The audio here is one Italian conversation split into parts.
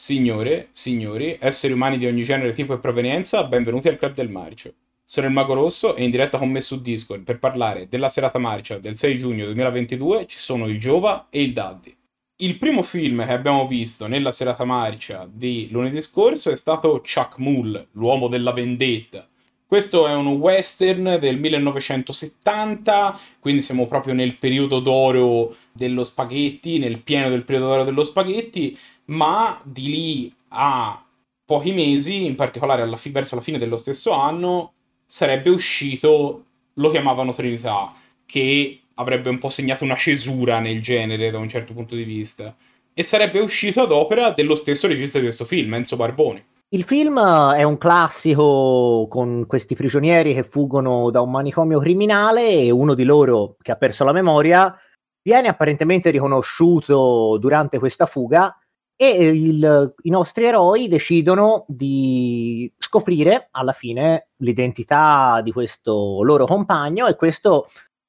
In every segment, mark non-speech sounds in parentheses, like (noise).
Signore, signori, esseri umani di ogni genere, tipo e provenienza, benvenuti al Club del Marcio. Sono il Mago Rosso e in diretta con me su Discord per parlare della serata marcia del 6 giugno 2022 ci sono il Giova e il Daddy. Il primo film che abbiamo visto nella serata marcia di lunedì scorso è stato Chuck Mull, l'uomo della vendetta. Questo è un western del 1970, quindi siamo proprio nel periodo d'oro dello spaghetti, nel pieno del periodo d'oro dello spaghetti, ma di lì a pochi mesi, in particolare fi- verso la fine dello stesso anno, sarebbe uscito, lo chiamavano Trinità, che avrebbe un po' segnato una cesura nel genere da un certo punto di vista. E sarebbe uscito ad opera dello stesso regista di questo film, Enzo Barboni. Il film è un classico con questi prigionieri che fuggono da un manicomio criminale e uno di loro, che ha perso la memoria, viene apparentemente riconosciuto durante questa fuga e il, i nostri eroi decidono di scoprire alla fine l'identità di questo loro compagno e questo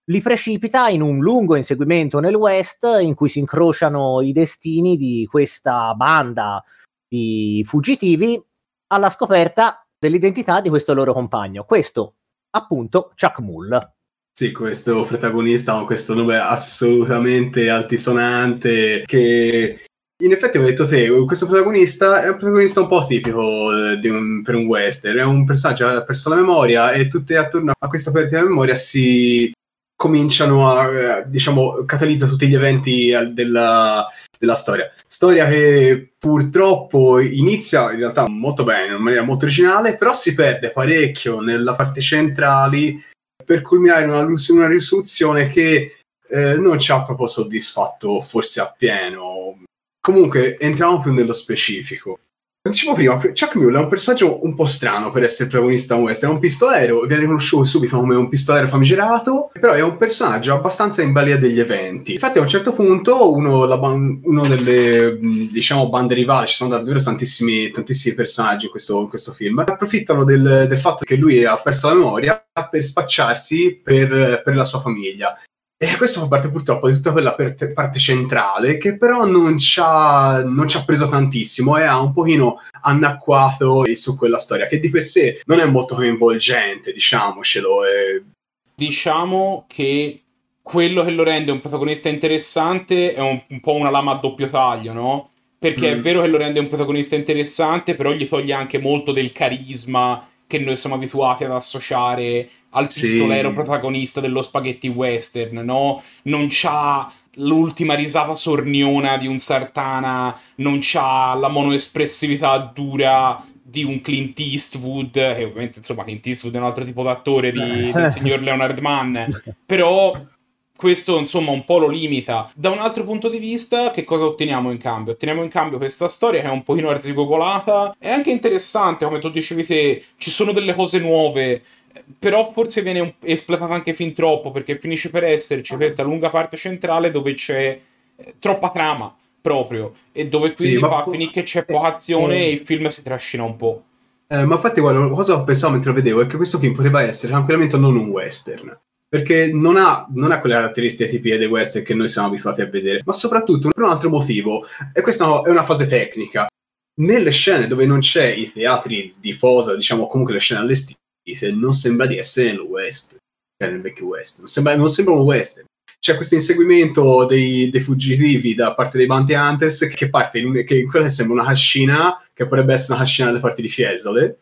li precipita in un lungo inseguimento nel West in cui si incrociano i destini di questa banda di fuggitivi alla scoperta dell'identità di questo loro compagno. Questo appunto Chuck Mull. Sì, questo protagonista ha questo nome assolutamente altisonante che in effetti, ho detto te, questo protagonista è un protagonista un po' tipico eh, un, per un western. È un personaggio che ha perso la memoria e tutte attorno a questa perdita di memoria si cominciano a, eh, diciamo, catalizza tutti gli eventi della, della storia. Storia che purtroppo inizia in realtà molto bene, in maniera molto originale, però si perde parecchio nella parte centrale per culminare in una, una risoluzione che eh, non ci ha proprio soddisfatto forse appieno Comunque, entriamo più nello specifico. Dicevo prima, Chuck Mule è un personaggio un po' strano per essere protagonista un western. È un pistolero, viene riconosciuto subito come un pistolero famigerato, però è un personaggio abbastanza in balia degli eventi. Infatti, a un certo punto, uno, ban- uno delle diciamo bande rivali, ci sono davvero tantissimi, tantissimi personaggi in questo, in questo, film, approfittano del, del, fatto che lui ha perso la memoria per spacciarsi per, per la sua famiglia. E questo fa parte purtroppo di tutta quella parte, parte centrale che però non ci, ha, non ci, ha, preso tantissimo e ha un pochino annacquato su quella storia che di per sé non è molto coinvolgente, diciamocelo. E... Diciamo che quello che lo rende un protagonista interessante è un, un po' una lama a doppio taglio, no? Perché mm. è vero che lo rende un protagonista interessante, però gli toglie anche molto del carisma che noi siamo abituati ad associare al pistolero sì. protagonista dello spaghetti western, no? Non c'ha l'ultima risata sorniona di un Sartana, non c'ha la monoespressività dura di un Clint Eastwood, che ovviamente insomma Clint Eastwood è un altro tipo d'attore di, del signor Leonard Mann, (laughs) però questo insomma un po' lo limita. Da un altro punto di vista, che cosa otteniamo in cambio? Otteniamo in cambio questa storia che è un pochino arzigogolata, è anche interessante, come tu dicevi te, ci sono delle cose nuove, però forse viene espletata anche fin troppo, perché finisce per esserci questa lunga parte centrale dove c'è eh, troppa trama proprio, e dove quindi sì, va a finire che c'è poca azione eh, e il film si trascina un po'. Eh, ma infatti, guarda, cosa pensavo mentre lo vedevo è che questo film poteva essere tranquillamente non un western perché non ha, non ha, quelle caratteristiche tipiche dei western che noi siamo abituati a vedere, ma soprattutto per un altro motivo, e questa è una fase tecnica. Nelle scene dove non c'è i teatri di posa, diciamo comunque le scene allestite, non sembra di essere nel west, cioè nel vecchio west, non sembra, non sembra un western. C'è questo inseguimento dei, dei, fuggitivi da parte dei Bounty Hunters che parte in, che in quella sembra una cascina, che potrebbe essere una cascina alle parti di Fiesole,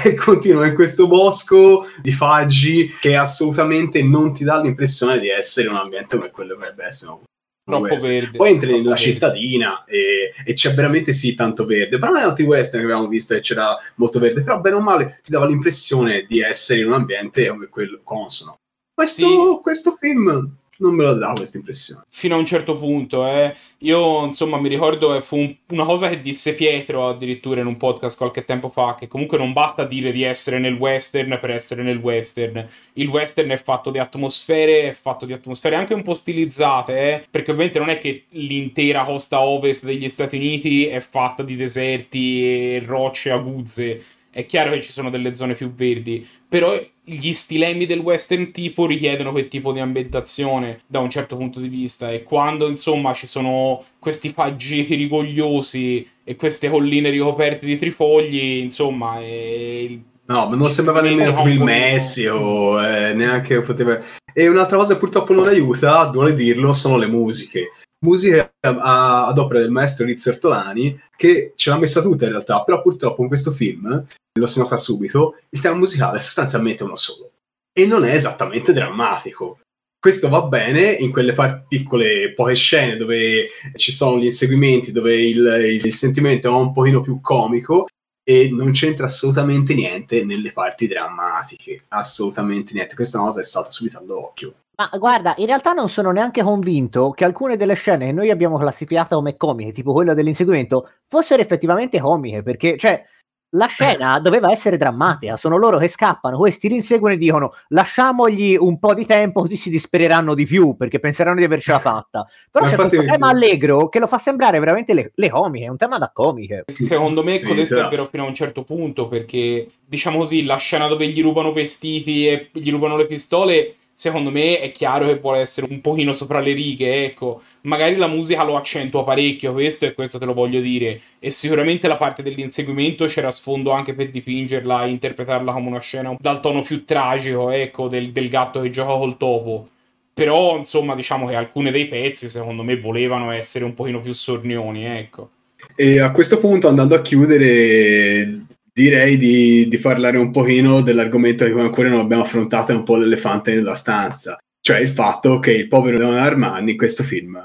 (laughs) e continua in questo bosco di faggi che assolutamente non ti dà l'impressione di essere un ambiente come quello che dovrebbe essere. No? Troppo verde. Poi entri nella verde. cittadina e, e, c'è veramente sì tanto verde. Però negli altri western che abbiamo visto che c'era molto verde, però bene o male ti dava l'impressione di essere in un ambiente come quello consono. Questo, sì. questo film non me lo dà questa impressione. Fino a un certo punto, eh. Io, insomma, mi ricordo che fu un, una cosa che disse Pietro addirittura in un podcast qualche tempo fa, che comunque non basta dire di essere nel western per essere nel western. Il western è fatto di atmosfere, è fatto di atmosfere anche un po' stilizzate, eh, perché ovviamente non è che l'intera costa ovest degli Stati Uniti è fatta di deserti e rocce aguzze. È chiaro che ci sono delle zone più verdi, però gli stilemi del western tipo richiedono quel tipo di ambientazione da un certo punto di vista. E quando insomma ci sono questi faggeti rigogliosi e queste colline ricoperte di trifogli insomma è... no ma non sembrava nemmeno come il Messico eh, neanche poteva e un'altra cosa che purtroppo non aiuta duole dirlo sono le musiche musiche a, ad opera del maestro Rizzo Ortolani che ce l'ha messa tutta in realtà però purtroppo in questo film lo si nota subito, il tema musicale è sostanzialmente uno solo. E non è esattamente drammatico. Questo va bene in quelle par- piccole, poche scene dove ci sono gli inseguimenti, dove il, il sentimento è un pochino più comico, e non c'entra assolutamente niente nelle parti drammatiche, assolutamente niente. Questa cosa è stata subito all'occhio. Ma guarda, in realtà non sono neanche convinto che alcune delle scene che noi abbiamo classificato come comiche, tipo quella dell'inseguimento, fossero effettivamente comiche, perché, cioè, la scena (laughs) doveva essere drammatica, sono loro che scappano, questi li inseguono e dicono lasciamogli un po' di tempo così si dispereranno di più perché penseranno di avercela fatta. Però c'è questo tema allegro che lo fa sembrare veramente le, le comiche, è un tema da comiche. Secondo me questo è vero fino a un certo punto perché diciamo così la scena dove gli rubano vestiti e gli rubano le pistole secondo me è chiaro che vuole essere un pochino sopra le righe, ecco. Magari la musica lo accentua parecchio, questo e questo te lo voglio dire. E sicuramente la parte dell'inseguimento c'era sfondo anche per dipingerla e interpretarla come una scena dal tono più tragico, ecco, del, del gatto che gioca col topo. Però, insomma, diciamo che alcuni dei pezzi, secondo me, volevano essere un pochino più sornioni, ecco. E a questo punto, andando a chiudere, direi di, di, parlare un pochino dell'argomento che ancora non abbiamo affrontato, è un po' l'elefante nella stanza, cioè il fatto che il povero Leonardo Armani in questo film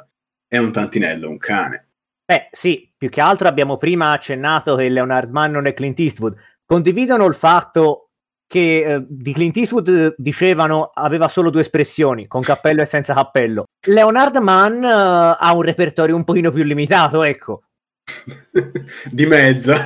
è un tantinello, un cane. Beh, sì, più che altro abbiamo prima accennato che Leonard Mann non è Clint Eastwood. Condividono il fatto che eh, di Clint Eastwood eh, dicevano aveva solo due espressioni, con cappello e senza cappello. Leonard Mann eh, ha un repertorio un pochino più limitato, ecco. (laughs) di mezza.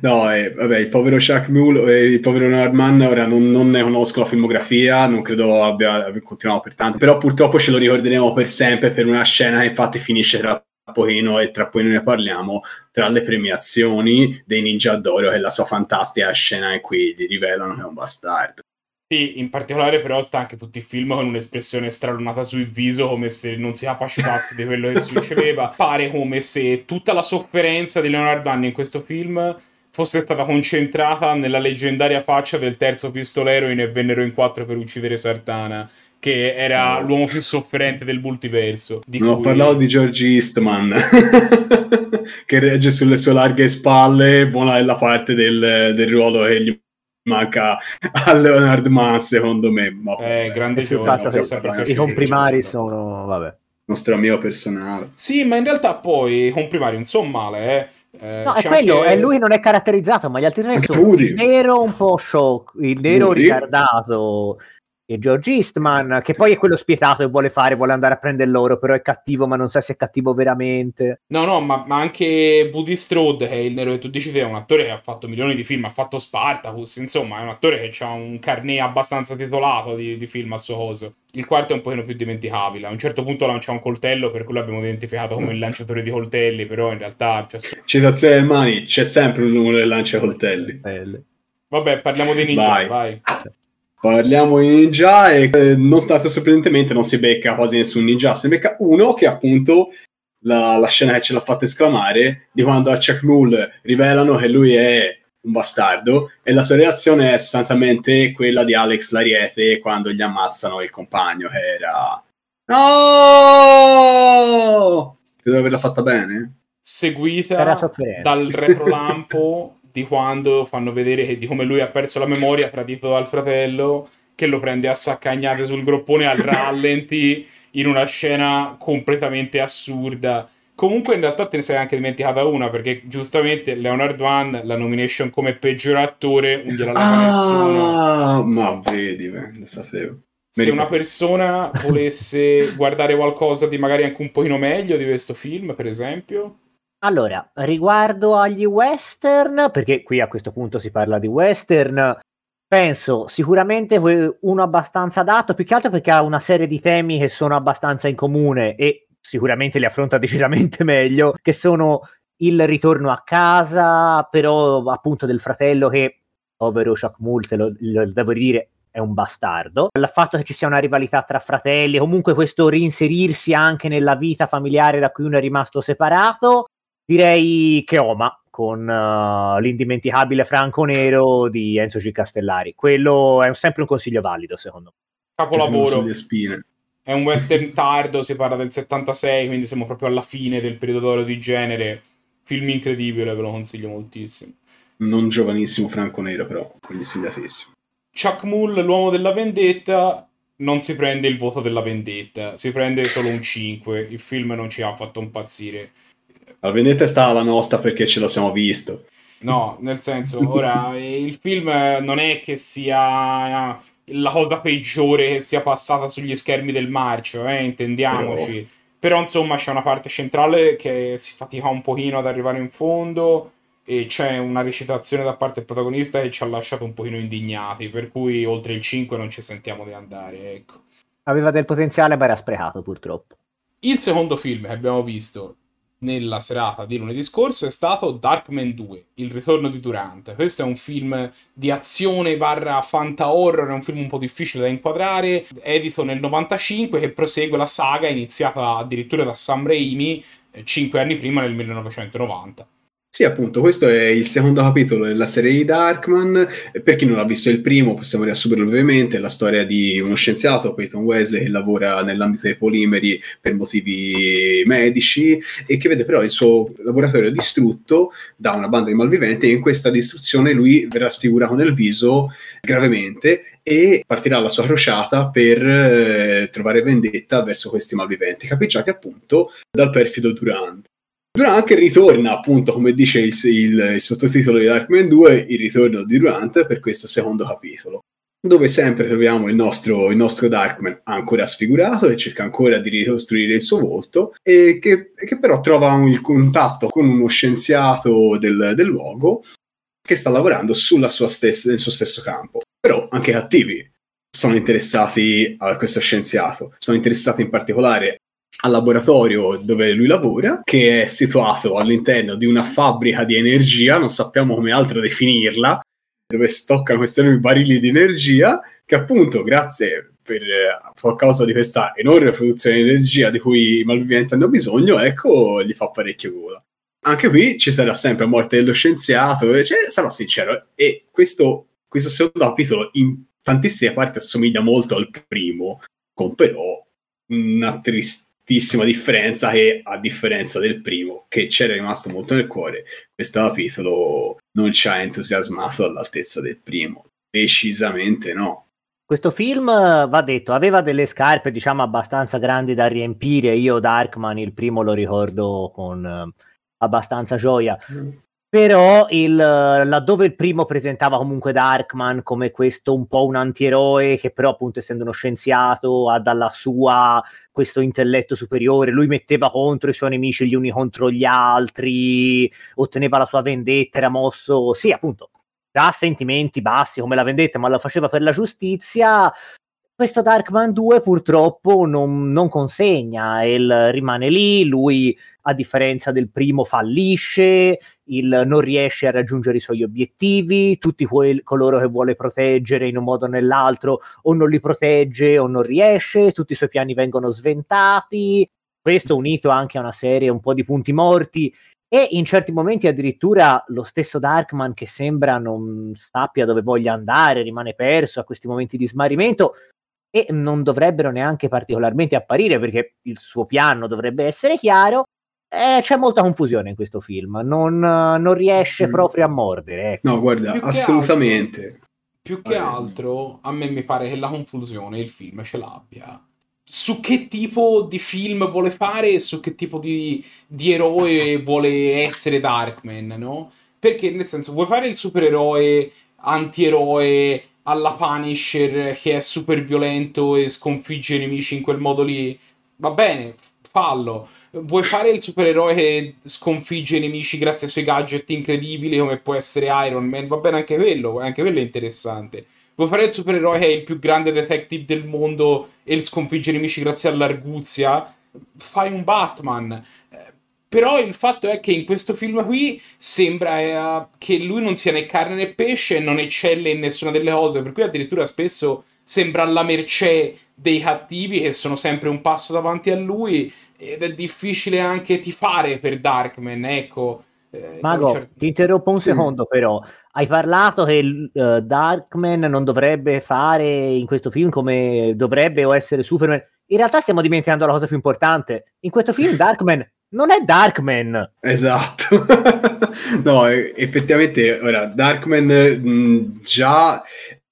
No, eh, vabbè, il povero Shaq Mule e il povero Norman ora non, non, ne conosco la filmografia, non credo abbia, abbia continuato per tanto, però purtroppo ce lo ricorderemo per sempre per una scena che infatti finisce tra pochino e tra pochino ne parliamo tra le premiazioni dei Ninja d'Oro e la sua fantastica scena in cui gli rivelano che è un bastardo. Sì, in particolare però sta anche tutti i film con un'espressione stralunata sul viso come se non si capacitasse di quello che succedeva. (laughs) Pare come se tutta la sofferenza di Leonard Mann in questo film fosse stata concentrata nella leggendaria faccia del terzo pistolero in E vennero in quattro per uccidere Sartana che era l'uomo più sofferente del multiverso. non cui... ho parlato di George Eastman (laughs) che regge sulle sue larghe spalle buona è la parte del, del ruolo che gli manca a Leonard Mann secondo me ma eh, grande gioco i comprimari sono vabbè. Nostro amico personale. Sì ma in realtà poi i comprimari non sono male eh. Eh, no, è quello, anche... lui non è caratterizzato, ma gli altri tre sono il nero un po' shock, il nero Udi. ritardato, e George Eastman, che poi è quello spietato e vuole fare, vuole andare a prendere loro, però è cattivo, ma non sa se è cattivo veramente. No, no, ma, ma anche Woody Strode, che è il nero che tu dici te, è un attore che ha fatto milioni di film, ha fatto Spartacus, insomma, è un attore che ha un carnet abbastanza titolato di, di film a suo coso. Il quarto è un pochino più dimenticabile. A un certo punto lancia un coltello, per cui l'abbiamo identificato come il lanciatore di coltelli, però in realtà... C'è... Citazione del Mani, c'è sempre un numero del lancia coltelli. Vabbè, parliamo di ninja, vai. vai. Parliamo di ninja e eh, non stato sorprendentemente non si becca quasi nessun ninja, si becca uno che appunto la, la scena che ce l'ha fatta esclamare di quando a Chuck Mull rivelano che lui è un bastardo e la sua reazione è sostanzialmente quella di Alex Lariete quando gli ammazzano il compagno che era No! Credo averla fatta bene. Seguita dal retrolampo di quando fanno vedere che, di come lui ha perso la memoria, tradito dal fratello, che lo prende a saccagnate sul groppone al rallenti in una scena completamente assurda. Comunque in realtà te ne sei anche dimenticata una perché giustamente Leonard Van la nomination come peggior attore non gliela dava ah, nessuno. Ma vedi, beh, lo sapevo. Se una persona volesse guardare qualcosa di magari anche un pochino meglio di questo film, per esempio, allora, riguardo agli western, perché qui a questo punto si parla di western, penso sicuramente uno abbastanza adatto, più che altro perché ha una serie di temi che sono abbastanza in comune e sicuramente li affronta (laughs) decisamente meglio, che sono il ritorno a casa, però appunto del fratello che povero Chuck Mull, lo, lo devo dire, è un bastardo. Il fatto che ci sia una rivalità tra fratelli, comunque questo reinserirsi anche nella vita familiare da cui uno è rimasto separato, direi che Oma con uh, l'indimenticabile Franco Nero di Enzo G. Castellari. Quello è sempre un consiglio valido, secondo me. Capolavoro. È un western tardo, si parla del 76, quindi siamo proprio alla fine del periodo d'oro di genere. Film incredibile, ve lo consiglio moltissimo. Non giovanissimo Franco Nero, però, consigliatissimo. Chuck Mull, l'uomo della vendetta, non si prende il voto della vendetta, si prende solo un 5. Il film non ci ha fatto impazzire. La vendetta è stata la nostra perché ce lo siamo visto. No, nel senso, ora (laughs) il film non è che sia la cosa peggiore che sia passata sugli schermi del marcio, eh, intendiamoci. Però... Però insomma c'è una parte centrale che si fatica un pochino ad arrivare in fondo e c'è una recitazione da parte del protagonista che ci ha lasciato un pochino indignati, per cui oltre il 5 non ci sentiamo di andare, ecco. Aveva del potenziale ma era sprecato purtroppo. Il secondo film che abbiamo visto nella serata di lunedì scorso è stato Darkman 2, Il ritorno di Durant. Questo è un film di azione barra fanta horror, è un film un po' difficile da inquadrare, edito nel 95 che prosegue la saga iniziata addirittura da Sam Raimi eh, cinque anni prima nel 1990. Sì, appunto, questo è il secondo capitolo della serie di Darkman. Per chi non ha visto il primo, possiamo riassumerlo brevemente: la storia di uno scienziato, Peyton Wesley, che lavora nell'ambito dei polimeri per motivi medici e che vede però il suo laboratorio distrutto da una banda di malviventi e in questa distruzione lui verrà sfigurato nel viso gravemente e partirà la sua crociata per eh, trovare vendetta verso questi malviventi, capeggiati appunto dal perfido Durant. Durant ritorna, appunto, come dice il, il, il, sottotitolo di Darkman 2, il ritorno di Durant per questo secondo capitolo, dove sempre troviamo il nostro, il nostro Darkman ancora sfigurato e cerca ancora di ricostruire il suo volto, e che, che però trova il contatto con uno scienziato del, del luogo che sta lavorando stessa, nel suo stesso campo. Però anche cattivi sono interessati a questo scienziato, sono interessati in particolare al laboratorio dove lui lavora, che è situato all'interno di una fabbrica di energia, non sappiamo come altro definirla, dove stoccano questi enormi barili di energia, che appunto grazie per a causa di questa enorme produzione di energia di cui i malviventi hanno bisogno, ecco, gli fa parecchio gola. Anche qui ci sarà sempre la morte dello scienziato, cioè, sarò sincero, e questo, questo secondo capitolo in tantissime parti assomiglia molto al primo, con però una tristezza tantissima differenza che a differenza del primo che c'era rimasto molto nel cuore questo capitolo non ci ha entusiasmato all'altezza del primo. Decisamente no. Questo film va detto aveva delle scarpe diciamo abbastanza grandi da riempire. Io Darkman il primo lo ricordo con uh, abbastanza gioia. Mm. Però il, laddove il primo presentava comunque Darkman come questo un po' un antieroe che però appunto essendo uno scienziato ha dalla sua questo intelletto superiore, lui metteva contro i suoi nemici gli uni contro gli altri, otteneva la sua vendetta, era mosso, sì appunto, da sentimenti bassi come la vendetta, ma lo faceva per la giustizia, questo Darkman 2 purtroppo non, non consegna, il, rimane lì, lui a differenza del primo fallisce, il, non riesce a raggiungere i suoi obiettivi, tutti quel, coloro che vuole proteggere in un modo o nell'altro o non li protegge o non riesce, tutti i suoi piani vengono sventati, questo unito anche a una serie un po' di punti morti e in certi momenti addirittura lo stesso Darkman che sembra non sappia dove voglia andare, rimane perso a questi momenti di smarrimento, e non dovrebbero neanche particolarmente apparire perché il suo piano dovrebbe essere chiaro. Eh, c'è molta confusione in questo film, non, non riesce mm. proprio a mordere. Ecco. No, guarda, più assolutamente. Che altro, più che altro, a me mi pare che la confusione il film ce l'abbia su che tipo di film vuole fare e su che tipo di, di, eroe vuole essere Darkman, no? Perché nel senso, vuoi fare il supereroe, antieroe, alla Punisher che è super violento e sconfigge i nemici in quel modo lì, va bene, fallo. Vuoi fare il supereroe che sconfigge i nemici grazie ai suoi gadget incredibili come può essere Iron Man? Va bene anche quello, anche quello è interessante. Vuoi fare il supereroe che è il più grande detective del mondo e sconfigge i nemici grazie all'arguzia? Fai un Batman Però il fatto è che in questo film qui sembra eh, che lui non sia né carne né pesce e non eccelle in nessuna delle cose, per cui addirittura spesso sembra alla mercé dei cattivi che sono sempre un passo davanti a lui ed è difficile anche tifare per Darkman, ecco. Eh, Mago, certo... ti interrompo un secondo però. Hai parlato che uh, Darkman non dovrebbe fare in questo film come dovrebbe o essere Superman. In realtà stiamo dimenticando la cosa più importante. In questo film (laughs) Darkman non è Darkman. Esatto. (laughs) no, effettivamente, ora, Darkman mh, già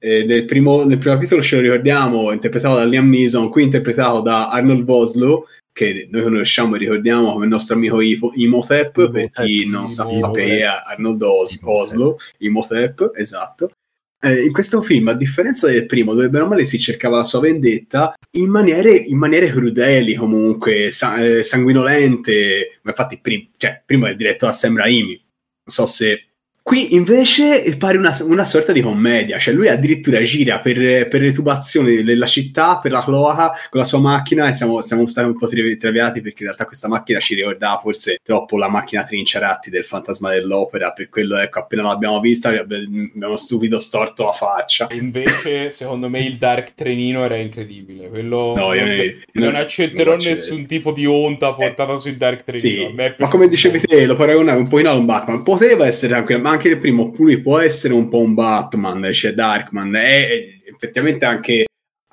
eh, nel, primo, nel, primo, capitolo ce lo ricordiamo, interpretato da Liam Neeson, qui interpretato da Arnold Boslow, che noi conosciamo e ricordiamo come il nostro amico Imhotep, per chi non sa che è Arnold Oslo, Imhotep, esatto. Eh, in questo film, a differenza del primo, dove bene male si cercava la sua vendetta, in maniere, in maniere crudeli comunque, sa- eh, sanguinolente, ma infatti prim- cioè, primo è diretto da Sam Raimi, non so se Qui invece pare una, una, sorta di commedia, cioè lui addirittura gira per, per le tubazioni della città, per la cloaca con la sua macchina e siamo, siamo stati un po' traviati perché in realtà questa macchina ci ricordava forse troppo la macchina Trinciaratti del fantasma dell'opera, per quello ecco appena l'abbiamo vista abbiamo stupido storto la faccia. Invece secondo me il Dark Trenino era incredibile, quello no, non, io, non, non accetterò non nessun tipo di onta portata eh, sul Dark Trenino. Sì, ma come dicevi te, lo paragonavo un po' in a un Batman, poteva essere anche anche il primo lui può essere un po' un Batman, cioè Darkman, è effettivamente anche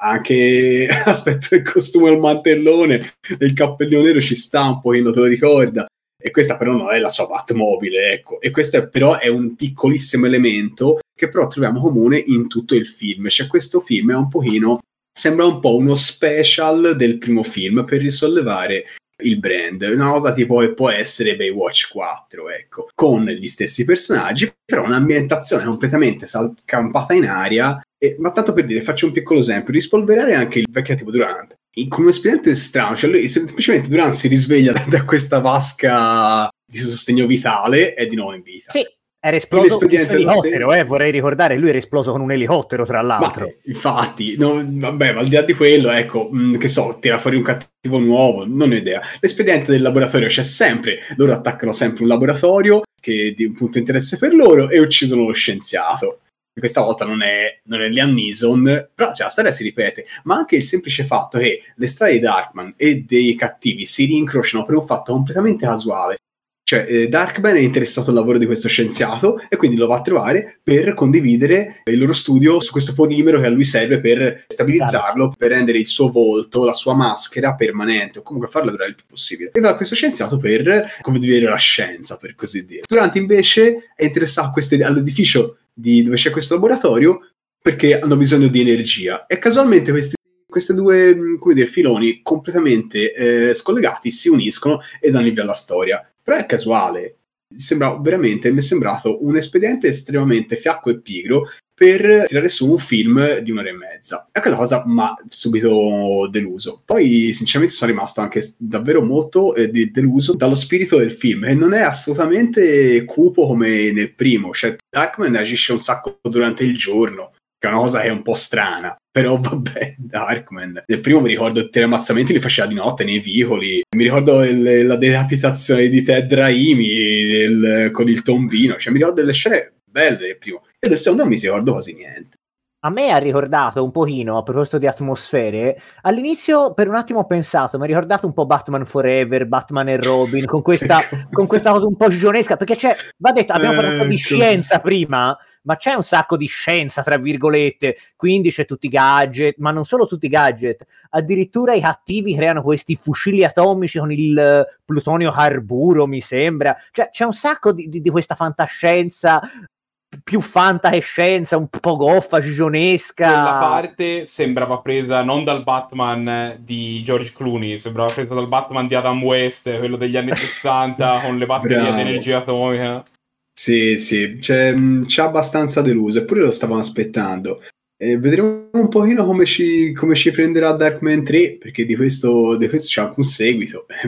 anche (laughs) l'aspetto del costume al mantellone il cappellino nero ci sta un pochino, te lo ricorda. E questa però non è la sua Batmobile, ecco. E questo è, però è un piccolissimo elemento che però troviamo comune in tutto il film. Cioè questo film è un pochino, sembra un po' uno special del primo film per risollevare il brand. Una cosa tipo può essere Baywatch 4, ecco, con gli stessi personaggi, però un'ambientazione completamente campata in aria. E, ma tanto per dire, faccio un piccolo esempio, rispolverare anche il vecchio tipo Durant. Con un espediente strano, cioè lui semplicemente Durant si risveglia da, (laughs) da questa vasca di sostegno vitale e di nuovo in vita. Sì, era esploso con un elicottero, eh, vorrei ricordare, lui era esploso con un elicottero, tra l'altro. Ma, infatti, no, vabbè, ma al di là di quello, ecco, mh, mm, che so, tira fuori un cattivo nuovo, non ho idea. L'espediente del laboratorio c'è sempre, loro attaccano sempre un laboratorio che è di un punto di interesse per loro e uccidono lo scienziato. Questa volta non è, non è Liam Neeson, però cioè, la storia si ripete, ma anche il semplice fatto che le strade di Darkman e dei cattivi si rincrociano per un fatto completamente casuale cioè, eh, Darkman è interessato al lavoro di questo scienziato e quindi lo va a trovare per condividere il loro studio su questo polimero che a lui serve per stabilizzarlo, per rendere il suo volto, la sua maschera permanente o comunque farla durare il più possibile. E va a questo scienziato per condividere la scienza, per così dire. Durante invece è interessato queste, all'edificio di, dove c'è questo laboratorio perché hanno bisogno di energia e casualmente questi questi due dire, filoni completamente eh, scollegati si uniscono e danno il via alla storia però è casuale. Sembra veramente, mi è sembrato un espediente estremamente fiacco e pigro per tirare su un film di un'ora e mezza. E quella cosa mi ha subito deluso. Poi, sinceramente, sono rimasto anche davvero molto eh, deluso dallo spirito del film, e non è assolutamente cupo come nel primo. Cioè, Darkman agisce un sacco durante il giorno, che è una cosa che è un po' strana. Però vabbè, (laughs) Darkman. Nel primo mi ricordo che i ammazzamenti li faceva di notte nei vicoli. Mi ricordo il, la decapitazione di Ted Raimi il, con il tombino. Cioè, mi ricordo delle scene belle del primo. E del secondo non mi ricordo quasi niente. A me ha ricordato un pochino, a proposito di atmosfere, all'inizio per un attimo ho pensato, mi ha ricordato un po' Batman Forever, Batman e Robin, con questa, (laughs) con questa cosa un po' gigionesca, perché c'è, va detto, abbiamo parlato di ecco. scienza prima, ma c'è un sacco di scienza, tra virgolette, quindi c'è tutti i gadget, ma non solo tutti i gadget, addirittura i cattivi creano questi fucili atomici con il plutonio carburo, mi sembra, cioè c'è un sacco di, di, di questa fantascienza più fantascienza, un po' goffa, gigionesca. Quella parte sembrava presa non dal Batman di George Clooney, sembrava presa dal Batman di Adam West, quello degli anni (laughs) 60 con le batterie di energia atomica. Sì, sì, c'è, c'è abbastanza deluso, eppure lo stavamo aspettando. E vedremo un pochino come ci, come ci, prenderà Darkman 3, perché di questo, di questo c'è anche un seguito, (laughs)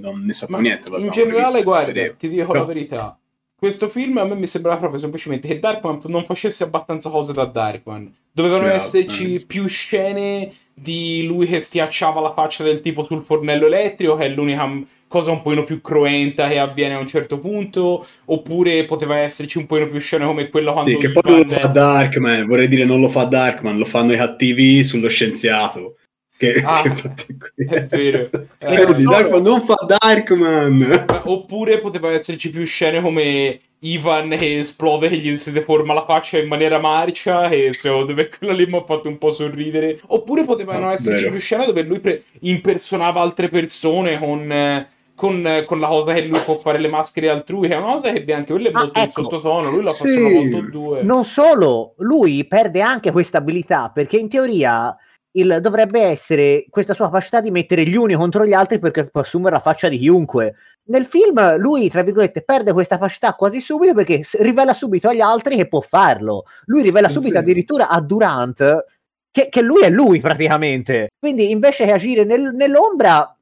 non ne sappiamo niente. In generale, guarda, ti dico Però... la verità, questo film a me mi sembrava proprio semplicemente che Darkman non facesse abbastanza cose da Darkman. Dovevano esserci più scene di lui che stiacciava la faccia del tipo sul fornello elettrico, che è l'unica cosa un pochino più cruenta che avviene a un certo punto, oppure poteva esserci un pochino più scena come quella quando... Sì, che poi non lo fa Darkman, vorrei dire non lo fa Darkman, lo fanno i cattivi sullo scienziato. Che, ah, che è vero. Eh, eh, Darkman non fa Darkman! Oppure poteva esserci più scene come Ivan che esplode, che gli si deforma la faccia in maniera marcia e secondo me quella lì mi ha fatto un po' sorridere. Oppure potevano ah, esserci più scene dove lui pre- impersonava altre persone con... Con, con, la cosa che lui può fare le maschere altrui, che è una cosa che anche quello è molto ah, ecco. in sottotono. Lui la fa sì. molto due. Non solo, lui perde anche questa abilità perché in teoria il, dovrebbe essere questa sua capacità di mettere gli uni contro gli altri perché può assumere la faccia di chiunque. Nel film lui, tra virgolette, perde questa capacità quasi subito perché rivela subito agli altri che può farlo. Lui rivela subito addirittura a Durant che, che, lui è lui praticamente. Quindi invece che agire nel, nell'ombra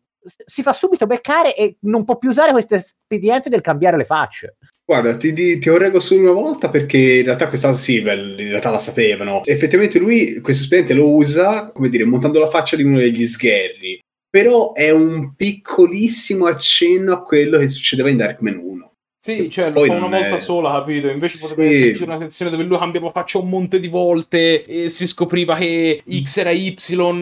si fa subito beccare e non può più usare questo espediente del cambiare le facce. Guarda, ti, ti, ti orrego solo una volta perché in realtà questa sì, in realtà la sapevano. Effettivamente lui questo espediente lo usa, come dire, montando la faccia di uno degli sgherri. Però è un piccolissimo accenno a quello che succedeva in Darkman 1. Sì, cioè lo fa una volta è... sola, capito? Invece sì. poteva esserci una sezione dove lui cambiava faccia un monte di volte e si scopriva che X era Y,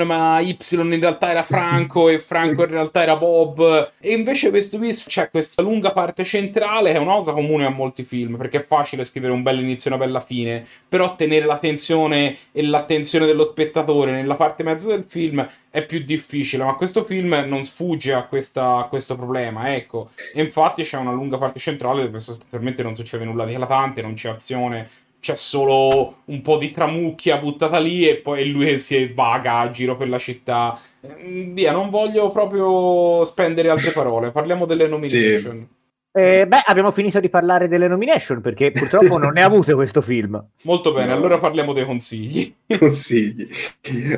ma Y in realtà era Franco e Franco in realtà era Bob. E invece questo qui c'è questa lunga parte centrale che è una cosa comune a molti film, perché è facile scrivere un bel inizio e una bella fine, però tenere la tensione e l'attenzione dello spettatore nella parte mezza del film è più difficile, ma questo film non sfugge a, questa, a questo problema, ecco. E infatti c'è una lunga parte centrale dove sostanzialmente non succede nulla di eclatante, non c'è azione, c'è solo un po' di tramucchia buttata lì e poi lui si vaga a giro per la città. Mm, via, non voglio proprio spendere altre parole, parliamo delle nomination. Sì. Eh, beh, abbiamo finito di parlare delle nomination perché purtroppo non ne ha avute questo film. (laughs) Molto bene, allora parliamo dei consigli. (laughs) Consigli.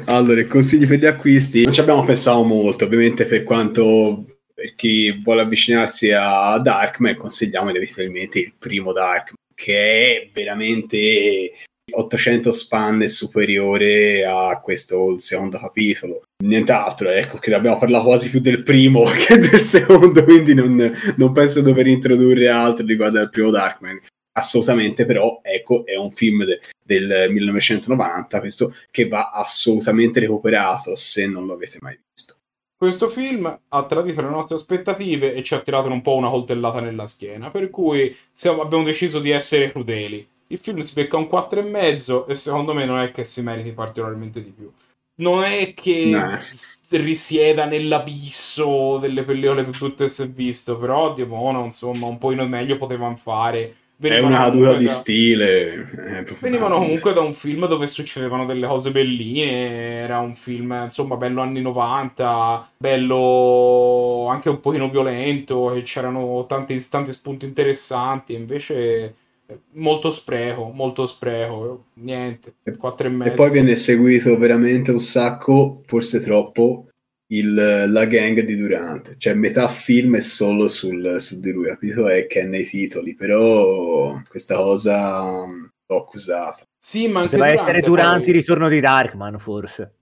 Allora, consigli per gli acquisti. Non ci abbiamo pensato molto, ovviamente per quanto per chi vuole avvicinarsi a Darkman consigliamo inevitabilmente il primo Darkman che è veramente 800 spanne superiore a questo secondo capitolo. Nient'altro, ecco, che abbiamo parlato quasi più del primo (laughs) che del secondo, quindi non, non penso dover introdurre altro riguardo al primo Darkman. Assolutamente, però, ecco, è un film de- del 1990, questo che va assolutamente recuperato se non lo avete mai visto. Questo film ha tradito le nostre aspettative e ci ha tirato un po' una coltellata nella schiena, per cui siamo, abbiamo deciso di essere crudeli il film si becca un 4,5 e secondo me non è che si meriti particolarmente di più. Non è che no. risieda nell'abisso delle pellicole più brutte che si è visto, però Dio buono, insomma, un po' meglio potevano fare. Venivano è una caduta di stile. Venivano comunque da un film dove succedevano delle cose belline. Era un film, insomma, bello anni 90, bello anche un pochino violento. E c'erano tanti, tanti spunti interessanti. Invece molto spreco, molto spreco, niente, 4 e mezzo. E poi viene seguito veramente un sacco, forse troppo, il, la gang di Durante, cioè metà film è solo sul, su di lui, capito? E che è nei titoli, però questa cosa l'ho accusata. Sì, ma anche Deve essere durante poi... il ritorno di Darkman, forse.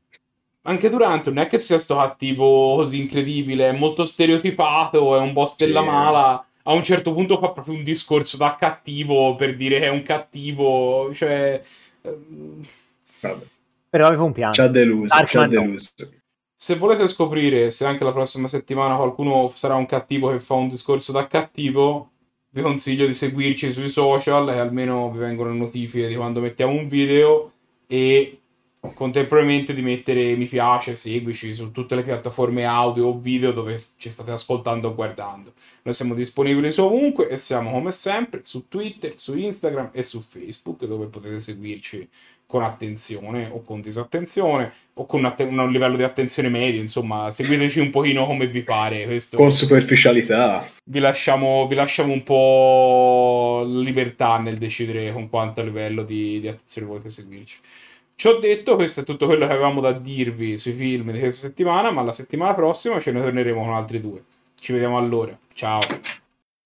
Anche Durante non è che sia sto cattivo così incredibile, è molto stereotipato, è un boss della sì. mala a un certo punto fa proprio un discorso da cattivo per dire che è un cattivo, cioè... Ehm, Vabbè. Però aveva un piano. Ci ha deluso, ci ha deluso. Se volete scoprire se anche la prossima settimana qualcuno sarà un cattivo che fa un discorso da cattivo, vi consiglio di seguirci sui social, che almeno vi vengono notifiche di quando mettiamo un video e contemporaneamente di mettere mi piace, seguici su tutte le piattaforme audio o video dove ci state ascoltando o guardando. Noi siamo disponibili su ovunque e siamo come sempre su Twitter, su Instagram e su Facebook dove potete seguirci con attenzione o con disattenzione o con att- un livello di attenzione medio, insomma, seguiteci un pochino come vi pare. Questo... Con superficialità. Vi lasciamo, vi lasciamo un po' libertà nel decidere con quanto livello di, di attenzione volete seguirci. Ci ho detto, questo è tutto quello che avevamo da dirvi sui film di questa settimana, ma la settimana prossima ce ne torneremo con altri due. Ci vediamo allora. Ciao.